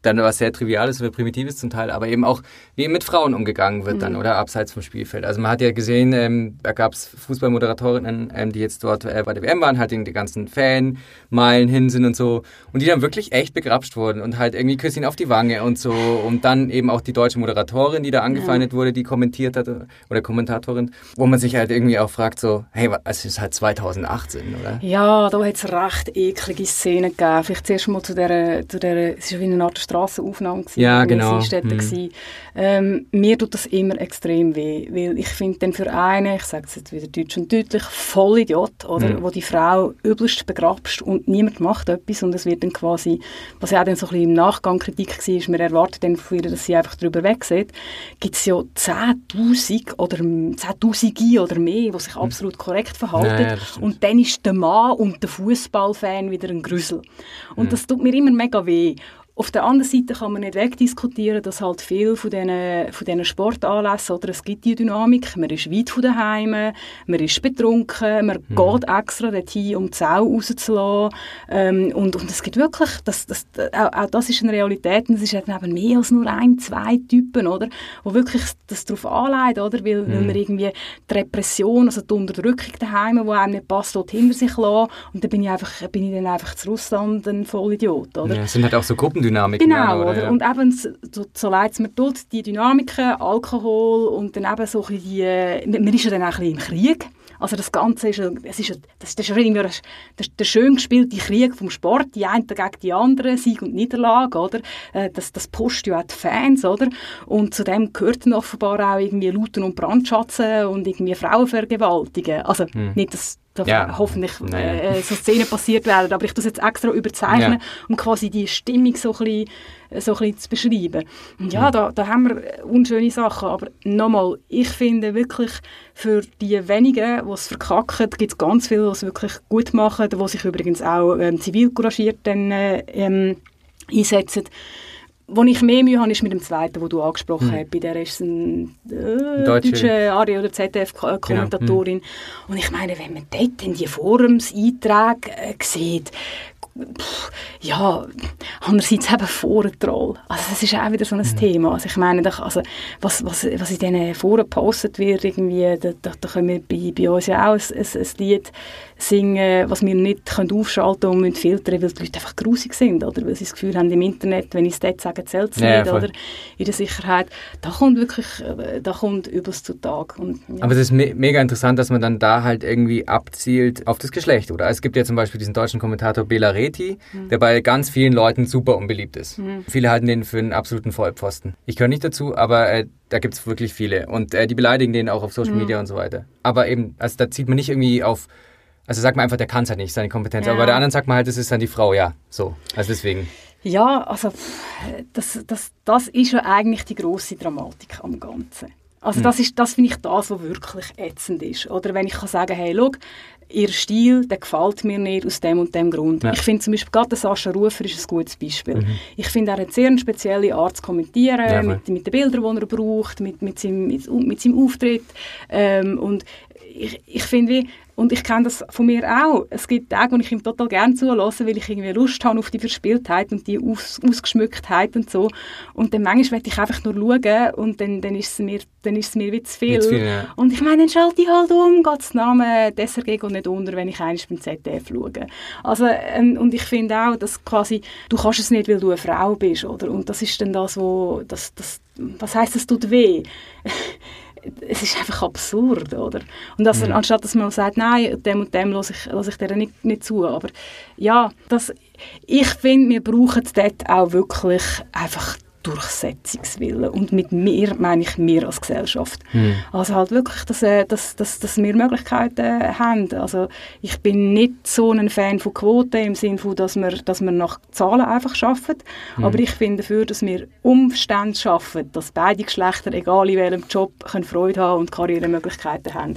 dann was sehr Triviales oder Primitives zum Teil, aber eben auch, wie mit Frauen umgegangen wird mhm. dann, oder abseits vom Spielfeld. Also man hat ja gesehen, ähm, da gab es Fußballmoderatorinnen, ähm, die jetzt dort äh, bei der WM waren, halt in die ganzen Fanmeilen hin sind und so, und die dann wirklich echt begrapscht wurden und halt irgendwie Küsschen auf die Wange und so. Und dann eben auch die deutsche Moderatorin, die da angefeindet ja. wurde, die kommentiert hat, oder Kommentatorin, wo man sich halt irgendwie auch fragt, so, hey, es ist halt 2018, oder? Ja, da hat es recht eklige Szenen gegeben. Vielleicht zuerst mal zu der, zu der es ist wie eine Art Strassenaufnahme ja, genau. Hm. Ähm, mir tut das immer extrem weh, weil ich finde dann für einen, ich sage es jetzt wieder deutsch und deutlich, voll Idiot, oder, hm. wo die Frau übelst begrabst und niemand macht etwas und es wird dann quasi, was ja auch dann so ein bisschen im Nachgang Kritik war, man erwartet dann von ihr, dass sie einfach darüber wegsieht, gibt es ja 10'000 oder 10'000 oder mehr, die sich hm. absolut korrekt verhalten ja, und dann ist der Mann und der Fußballfan wieder ein Grüssel. Und hm. das tut mir immer mega weh. Auf der anderen Seite kann man nicht wegdiskutieren, dass halt viel von diesen, von diesen Sportanlässen, oder es gibt die Dynamik, man ist weit von daheim, man ist betrunken, man mhm. geht extra dorthin, um die Sau rauszulassen. Ähm, und, und es gibt wirklich, das, das, auch, auch das ist eine Realität, und es ist eben mehr als nur ein, zwei Typen, oder, wo wirklich das darauf anlegt, oder, weil, mhm. weil man irgendwie die Repression, also die Unterdrückung daheim, die einem nicht passt, dort hinter sich lassen, und dann bin ich, einfach, bin ich dann einfach zu Russland ein Vollidiot, oder. Ja, es sind halt auch so Gruppen Gruppendynamik. Genau, oder? oder? und eben, so, so leid es mir tut, die Dynamiken, Alkohol und dann eben so die, man ist ja dann auch ein bisschen im Krieg. Also das Ganze ist, es ist, das, das ist irgendwie das, das, der schön gespielte Krieg vom Sport, die einen gegen die anderen, Sieg und Niederlage, oder? Äh, das, das pusht ja auch die Fans, oder? Und zu dem gehört offenbar auch irgendwie Looten und Brandschatzen und irgendwie Frauen vergewaltigen. Also hm. nicht, dass da ja. hoffentlich äh, so Szenen passiert werden. Aber ich es jetzt extra überzeichnen, ja. um quasi die Stimmung so ein bisschen, so ein bisschen zu beschreiben. Und ja, mhm. da, da haben wir unschöne Sachen. Aber nochmal, ich finde wirklich, für die wenigen, die es verkacken, gibt es ganz viele, die es wirklich gut machen, die sich übrigens auch ähm, zivil couragiert dann, äh, ähm, einsetzen. Wo ich mehr Mühe habe, ist mit dem zweiten, den du angesprochen hm. hast. Bei der ist ein äh, deutsche, deutsche ARI oder ZDF-Kommentatorin. Genau. Hm. Und ich meine, wenn man dort in die Forumseinträge äh, sieht, ja, andererseits eben Forentroll. Also das ist auch wieder so ein mhm. Thema. Also ich meine, also, was, was, was in diesen Foren gepostet wird, irgendwie, da, da, da können wir bei, bei uns ja auch ein, ein, ein Lied singen, was wir nicht können aufschalten und müssen filtern, weil die Leute einfach grusig sind, oder weil sie das Gefühl haben, im Internet, wenn ich es dort sage, zählt es ja, nicht, oder in der Sicherheit. Da kommt wirklich, äh, da kommt Übles zutage. Und, ja. Aber es ist me mega interessant, dass man dann da halt irgendwie abzielt auf das Geschlecht, oder? Es gibt ja zum Beispiel diesen deutschen Kommentator Bela Reti, mhm. der bei ganz vielen Leuten super unbeliebt ist. Mhm. Viele halten den für einen absoluten Vollpfosten. Ich gehöre nicht dazu, aber äh, da gibt es wirklich viele. Und äh, die beleidigen den auch auf Social mhm. Media und so weiter. Aber eben, also da zieht man nicht irgendwie auf also sagt man einfach, der kann es halt nicht, seine Kompetenz. Ja. Aber bei der anderen sagt man halt, das ist dann die Frau, ja. So. Also deswegen. Ja, also das, das, das ist ja eigentlich die große Dramatik am Ganzen. Also hm. das ist, das finde ich das, was wirklich ätzend ist. Oder wenn ich kann sagen, hey, schau, ihr Stil, der gefällt mir nicht aus dem und dem Grund. Ja. Ich finde zum Beispiel gerade Sascha Rufer ist ein gutes Beispiel. Mhm. Ich finde, er hat sehr eine spezielle Art zu kommentieren, ja, mit, mit den Bildern, die er braucht, mit, mit, seinem, mit, mit seinem Auftritt. Ähm, und ich, ich finde, und ich kenne das von mir auch. Es gibt Tage, wo ich ihm total gerne zulasse, weil ich irgendwie Lust habe auf die Verspieltheit und die Aus Ausgeschmücktheit und so. Und dann manchmal möchte ich einfach nur schauen und dann, dann ist es mir, dann ist es mir wie zu viel. Zu viel ja. Und ich meine, dann schalte ich halt um, das Name SRG geht nicht unter, wenn ich eigentlich beim ZDF schaue. Also, ähm, und ich finde auch, dass quasi, du kannst es nicht, weil du eine Frau bist, oder? Und das ist dann das, wo, das, das, was heißt das tut weh? Es ist einfach absurd, oder? Und das, mhm. anstatt dass man sagt, nein, dem und dem lasse ich, lasse ich dir nicht, nicht zu. Aber ja, das, ich finde, wir brauchen dort auch wirklich einfach Durchsetzungswillen. Und mit mir meine ich mir als Gesellschaft. Mhm. Also halt wirklich, dass, äh, dass, dass, dass wir Möglichkeiten haben. Also ich bin nicht so ein Fan von Quoten im Sinne von, dass wir, dass wir nach Zahlen einfach schaffen. Mhm. Aber ich finde dafür, dass wir Umstände schaffen, dass beide Geschlechter, egal in welchem Job, können Freude haben und Karrieremöglichkeiten haben.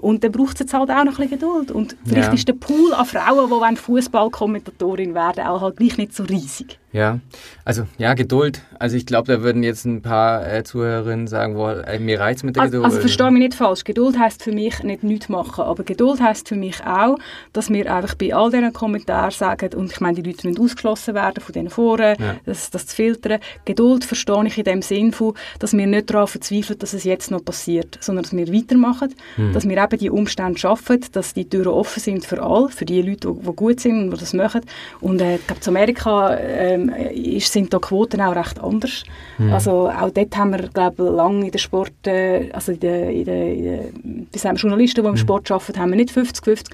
Und dann braucht es jetzt halt auch noch ein bisschen Geduld. Und vielleicht ja. ist der Pool an Frauen, die Fußballkommentatorin werden, auch halt gleich nicht so riesig. Ja, also ja, Geduld. Also ich glaube, da würden jetzt ein paar äh, Zuhörerinnen sagen, wo, äh, mir reizt mit der also, Geduld. Also verstehe mich nicht falsch. Geduld heißt für mich nicht nichts machen, aber Geduld heißt für mich auch, dass wir einfach bei all diesen Kommentaren sagen, und ich meine, die Leute müssen ausgeschlossen werden von diesen Foren, ja. das, das zu filtern. Geduld verstehe ich in dem Sinn von, dass wir nicht darauf verzweifeln, dass es jetzt noch passiert, sondern dass wir weitermachen, hm. dass wir eben die Umstände schaffen, dass die Türen offen sind für alle, für die Leute, die, die gut sind und die das machen. Und äh, ich glaube, zu Amerika äh, ähm, sind da Quoten auch recht anders. Mhm. Also auch dort haben wir, glaube ich, lange in der Sport, äh, also in der, in der, in der wie sagen Journalisten, die im mhm. Sport arbeiten, haben wir nicht 50-50,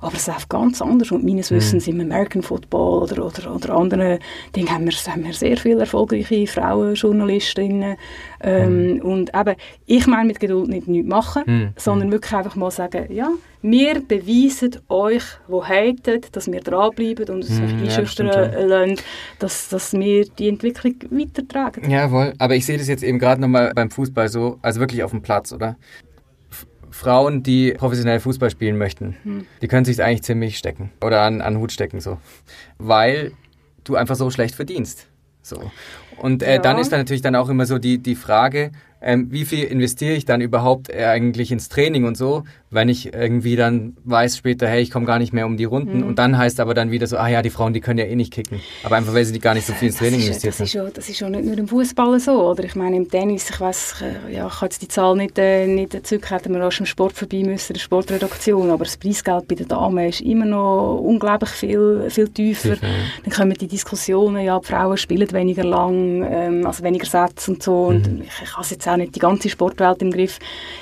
aber es ist ganz anders und meines mhm. Wissens im American Football oder, oder, oder anderen Dingen haben wir, haben wir sehr viele erfolgreiche Frauenjournalistinnen ähm, mhm. und eben, ich meine mit Geduld nicht nichts machen, mhm. sondern wirklich einfach mal sagen, ja, wir beweisen euch, wo hatet, dass wir dranbleiben und es mm, einschüchtern ja, lassen, dass, dass wir die Entwicklung weitertragen. Jawohl, aber ich sehe das jetzt eben gerade nochmal beim Fußball so, also wirklich auf dem Platz, oder? F Frauen, die professionell Fußball spielen möchten, hm. die können sich eigentlich ziemlich stecken oder an, an Hut stecken so, weil du einfach so schlecht verdienst. So. Und äh, ja. dann ist dann natürlich dann auch immer so die, die Frage, ähm, wie viel investiere ich dann überhaupt äh, eigentlich ins Training und so, wenn ich irgendwie dann weiß später, hey, ich komme gar nicht mehr um die Runden mhm. und dann heißt aber dann wieder so, ah ja, die Frauen, die können ja eh nicht kicken, aber einfach, weil sie gar nicht so viel ins Training investiert. Das ist, schon, das ist schon nicht nur im Fußball so, oder? Ich meine, im Tennis, ich weiß, äh, ja, ich habe jetzt die Zahl nicht, äh, nicht zurück, hätten wir auch schon im Sport vorbei müssen, der Sportredaktion, aber das Preisgeld bei den Damen ist immer noch unglaublich viel, viel tiefer. Sicher, ja. Dann kommen die Diskussionen, ja, die Frauen spielen weniger lang, ähm, also weniger Sätze und so, und mhm. ich, ich habe jetzt auch nicht die ganze Sportwelt im Griff,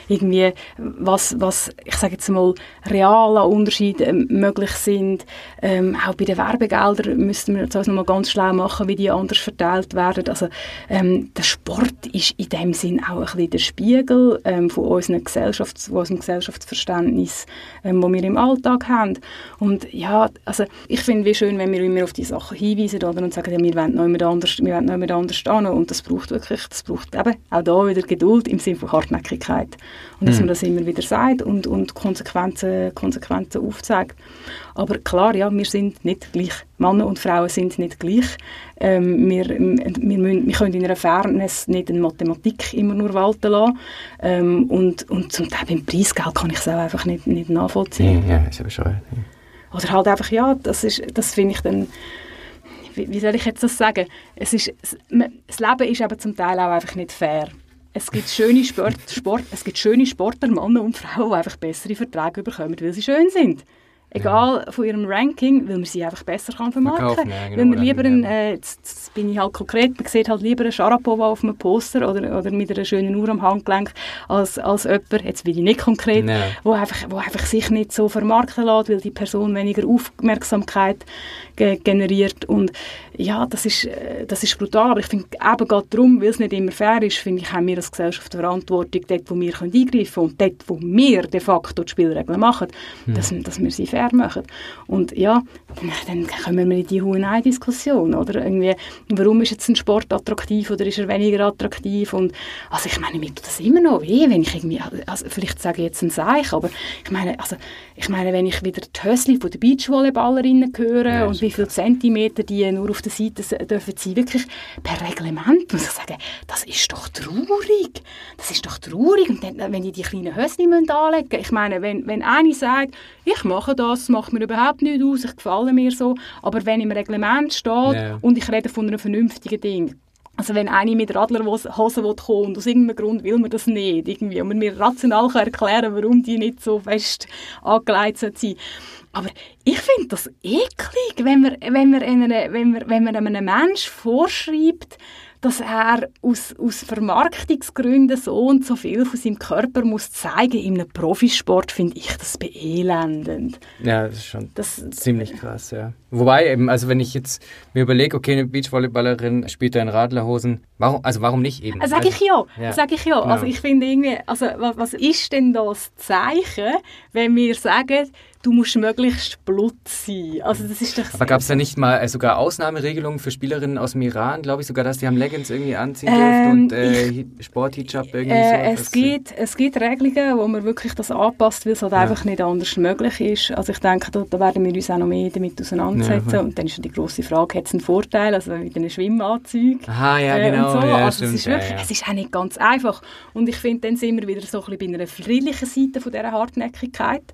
irgendwie, was, was ich sage jetzt mal, reale Unterschiede ähm, möglich sind. Ähm, auch bei den Werbegeldern müssten wir uns noch mal ganz schlau machen, wie die anders verteilt werden. Also ähm, der Sport ist in dem Sinn auch ein bisschen der Spiegel ähm, von unserem, Gesellschafts-, von unserem Gesellschaftsverständnis, ähm, wo wir im Alltag haben. Und ja, also ich finde es schön, wenn wir immer auf die Sachen hinweisen oder, und sagen, ja, wir wollen noch jemand anders, wir wollen noch anders stehen. Und das braucht wirklich, das braucht eben auch da wieder Geduld im Sinne von Hartnäckigkeit. Und dass mhm. man das immer wieder sagt und, und Konsequenzen, Konsequenzen aufzeigt. Aber klar, ja, wir sind nicht gleich. Männer und Frauen sind nicht gleich. Ähm, wir, wir, müssen, wir können in einer Fairness nicht in Mathematik immer nur walten lassen. Ähm, und, und zum Teil beim Preisgeld kann ich es auch einfach nicht, nicht nachvollziehen. Ja, ist aber schon. Ja. Oder halt einfach, ja, das, das finde ich dann wie soll ich jetzt das sagen? Es ist, das Leben ist eben zum Teil auch einfach nicht fair. Es gibt schöne Sport, Sport, es gibt schöne Sportler, Männer und Frauen, die einfach bessere Verträge bekommen, weil sie schön sind. Egal ja. von ihrem Ranking, weil man sie einfach besser kann vermarkten kann. Ja, genau, weil man lieber, ein, äh, jetzt, jetzt, bin ich halt konkret, man sieht halt lieber einen Sharapova auf einem Poster oder, oder mit einer schönen Uhr am Handgelenk als, als jemand, jetzt bin ich nicht konkret, ja. wo, einfach, wo einfach sich nicht so vermarkten lässt, weil die Person weniger Aufmerksamkeit ge generiert und ja, das ist, äh, das ist brutal, aber ich finde eben gerade darum, weil es nicht immer fair ist, finde ich, haben wir als Gesellschaft Verantwortung, dort, wo wir können eingreifen können und dort, wo wir de facto die Spielregeln machen, hm. dass, dass wir sie fair machen. Und ja, dann, dann kommen wir in die Huhn-Ei-Diskussion, oder? Irgendwie, warum ist jetzt ein Sport attraktiv oder ist er weniger attraktiv? Und, also ich meine, mir tut das immer noch weh, wenn ich irgendwie, also vielleicht sage ich jetzt ein Seich, aber ich meine, also, ich meine, wenn ich wieder die Hösli von den Beachvolleyballerinnen höre ja, und wie viele Zentimeter die nur auf der Seite dürfen sie wirklich per Reglement, muss ich sagen, das ist doch traurig. Das ist doch traurig. Und dann, wenn die die kleinen Hösli anlegen müssen, ich meine, wenn, wenn eine sagt, ich mache das, macht mir überhaupt nicht aus, ich gefalle mir so, aber wenn im Reglement steht ja. und ich rede von einem vernünftigen Ding, also wenn eine mit Radlerhosen kommt und aus irgendeinem Grund will man das nicht irgendwie und man mir rational kann erklären warum die nicht so fest angelegt sind. Aber ich finde das eklig, wenn man, wenn man, einer, wenn man, wenn man einem Menschen vorschreibt, dass er aus, aus Vermarktungsgründen so und so viel von seinem Körper muss zeigen in einem Profisport, finde ich das beelendend. Ja, das ist schon das, ziemlich krass, ja. Wobei eben, also wenn ich jetzt mir überlege, okay, eine Beachvolleyballerin spielt da in Radlerhosen, warum, also warum nicht eben? Sag also, ich ja, ja. sag ich ja. Genau. Also ich finde irgendwie, also was, was ist denn das Zeichen, wenn wir sagen, du musst möglichst Blut sein. Also das ist doch Aber gab es da nicht mal äh, sogar Ausnahmeregelungen für Spielerinnen aus dem Iran, glaube ich sogar, dass die haben Leggings irgendwie anziehen ähm, und äh, Sporthijab irgendwie äh, so? Es gibt, es gibt Regelungen, wo man wirklich das anpasst, weil es halt ja. einfach nicht anders möglich ist. Also ich denke, da, da werden wir uns auch noch mehr damit auseinandersetzen. Ja, und dann ist die große Frage, hat es einen Vorteil, also mit einem Schwimmanzug Aha, ja, äh, genau. So. Ja, also stimmt, es, ist wirklich, es ist auch nicht ganz einfach. Und ich finde, dann sind wir wieder so ein bisschen bei einer friedlichen Seite von dieser Hartnäckigkeit.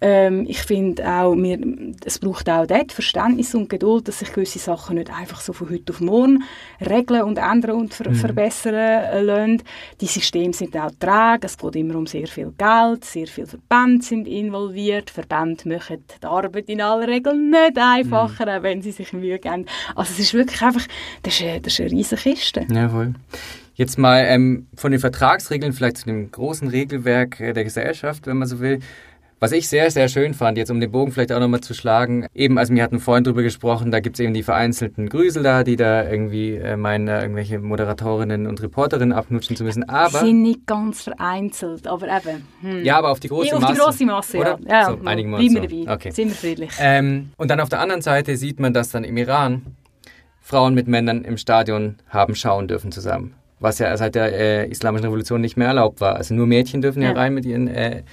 Ähm, ich finde auch, wir, es braucht auch dort Verständnis und Geduld, dass sich gewisse Sachen nicht einfach so von heute auf morgen regeln und ändern und ver mhm. verbessern lassen. Die Systeme sind auch träge, es geht immer um sehr viel Geld, sehr viele Verbände sind involviert, Verbände machen die Arbeit in aller Regel nicht einfacher, mhm. wenn sie sich Mühe geben. Also es ist wirklich einfach, das ist eine, das ist eine riesige Kiste. Jawohl. Jetzt mal ähm, von den Vertragsregeln vielleicht zu dem großen Regelwerk der Gesellschaft, wenn man so will. Was ich sehr, sehr schön fand, jetzt um den Bogen vielleicht auch nochmal zu schlagen, eben, also wir hatten vorhin drüber gesprochen, da gibt es eben die vereinzelten Grüsel da, die da irgendwie äh, meinen, irgendwelche Moderatorinnen und Reporterinnen abnutschen zu müssen, aber... Die sind nicht ganz vereinzelt, aber eben... Hm. Ja, aber auf die große ja, auf Masse. Auf die große Masse, oder? ja. ja so, no, einigen wir dabei. Okay. Sind wir friedlich. Ähm, und dann auf der anderen Seite sieht man, dass dann im Iran Frauen mit Männern im Stadion haben schauen dürfen zusammen. Was ja seit der äh, Islamischen Revolution nicht mehr erlaubt war. Also nur Mädchen dürfen ja, ja rein mit ihren... Äh,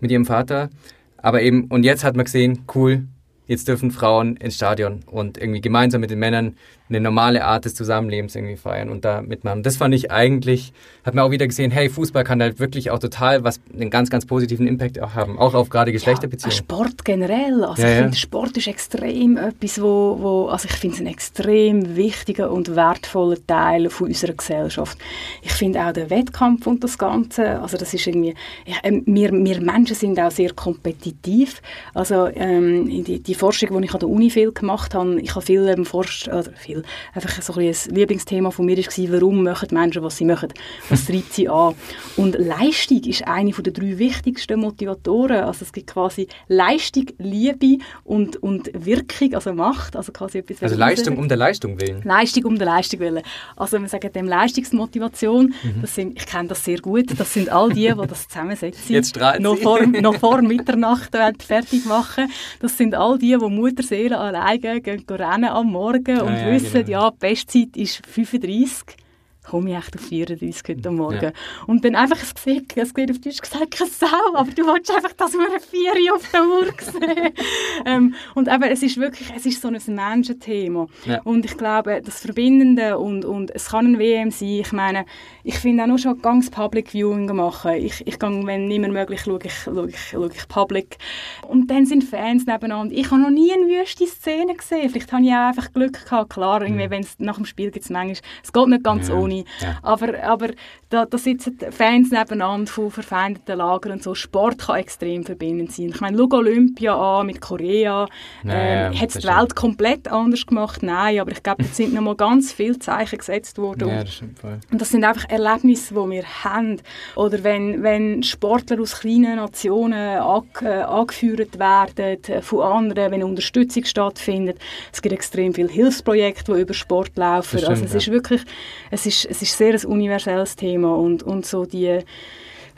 mit ihrem Vater. Aber eben, und jetzt hat man gesehen, cool, jetzt dürfen Frauen ins Stadion und irgendwie gemeinsam mit den Männern eine normale Art des Zusammenlebens irgendwie feiern und da mitmachen. Das fand ich eigentlich, hat man auch wieder gesehen, hey, Fußball kann halt wirklich auch total was, einen ganz, ganz positiven Impact auch haben, auch auf gerade Geschlechterbeziehungen. Ja, Sport generell, also ja, ich ja. finde, Sport ist extrem etwas, wo, wo also ich finde es ein extrem wichtiger und wertvoller Teil von unserer Gesellschaft. Ich finde auch der Wettkampf und das Ganze, also das ist irgendwie, ich, äh, wir, wir Menschen sind auch sehr kompetitiv, also ähm, die, die Forschung, die ich an der Uni viel gemacht habe, ich habe viel ähm, forscht, oder viel, einfach so ein, ein Lieblingsthema von mir war, warum machen Menschen, was sie machen, was treibt sie an. Und Leistung ist eine der drei wichtigsten Motivatoren, also es gibt quasi Leistung, Liebe und, und Wirkung, also Macht, also quasi etwas... Also Leistung um der Leistung willen? Leistung um der Leistung willen. Also wir sagen dem Leistungsmotivation, mhm. das sind, ich kenne das sehr gut, das sind all die, die das zusammensetzen. Jetzt strahlt noch vor, noch vor Mitternacht fertig machen. Das sind all die, die Mutterseelen alleine gehen, gehen rennen am Morgen und ja, wissen, genau. ja, die Bestzeit ist 35 komme ich echt auf 34 heute Morgen. Ja. Und dann einfach ein Gesicht, es wird auf Deutsch gesagt, keine Sau, aber du willst einfach, dass wir eine Vieri auf der Uhr sehen. ähm, und eben, es ist wirklich, es ist so ein Menschenthema. Ja. Und ich glaube, das Verbindende und, und es kann ein WM sein, ich meine, ich finde auch nur schon ganz Public Viewing machen. Ich, ich gehe, wenn nicht mehr möglich, schaue ich, schaue ich, schaue ich Public. Und dann sind Fans nebeneinander. Ich habe noch nie eine wüste Szene gesehen. Vielleicht habe ich auch einfach Glück gehabt. Klar, irgendwie, mhm. wenn es nach dem Spiel gibt es manchmal, es geht nicht ganz ja. ohne. Ja. Aber, aber da, da sitzen Fans nebeneinander von verfeindeten Lagern und so. Sport kann extrem verbindend sein. Ich meine, schau Olympia an mit Korea. Ähm, ja, Hat es die Welt komplett anders gemacht? Nein, aber ich glaube, da sind noch mal ganz viele Zeichen gesetzt worden. Ja, das stimmt voll. Und das sind einfach Erlebnisse, die wir haben. Oder wenn, wenn Sportler aus kleinen Nationen angeführt werden von anderen, wenn Unterstützung stattfindet. Es gibt extrem viele Hilfsprojekte, die über Sport laufen. Stimmt, also es ja. ist wirklich, es ist, es ist sehr ein universelles Thema und, und so die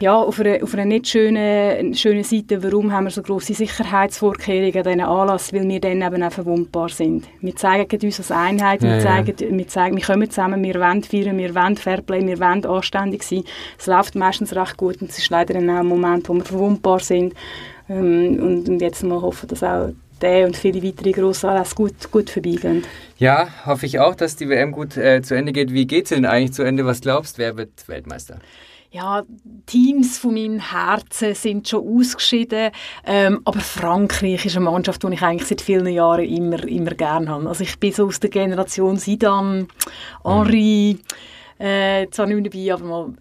ja, auf einer, auf einer nicht schönen, schönen Seite, warum haben wir so grosse Sicherheitsvorkehrungen an diesen Anlass, weil wir dann eben auch verwundbar sind. Wir zeigen uns als Einheit, ja, wir, zeigen, ja. wir, zeigen, wir kommen zusammen, wir wollen feiern, wir wollen Fairplay, wir wollen anständig sein. Es läuft meistens recht gut und es ist leider dann auch ein Moment, wo wir verwundbar sind. Ähm, und, und jetzt mal hoffen, dass auch der und viele weitere grosse Anlässe gut, gut vorbeigehen. Ja, hoffe ich auch, dass die WM gut äh, zu Ende geht. Wie geht sie denn eigentlich zu Ende? Was glaubst du, wer wird Weltmeister? ja, Teams von meinem Herzen sind schon ausgeschieden, ähm, aber Frankreich ist eine Mannschaft, die ich eigentlich seit vielen Jahren immer, immer gerne habe. Also ich bin so aus der Generation Sidan, Henri, mhm. äh, zwar nicht mehr dabei, aber mal,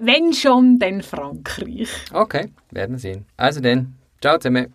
wenn schon, dann Frankreich. Okay, werden wir sehen. Also dann, ciao zusammen.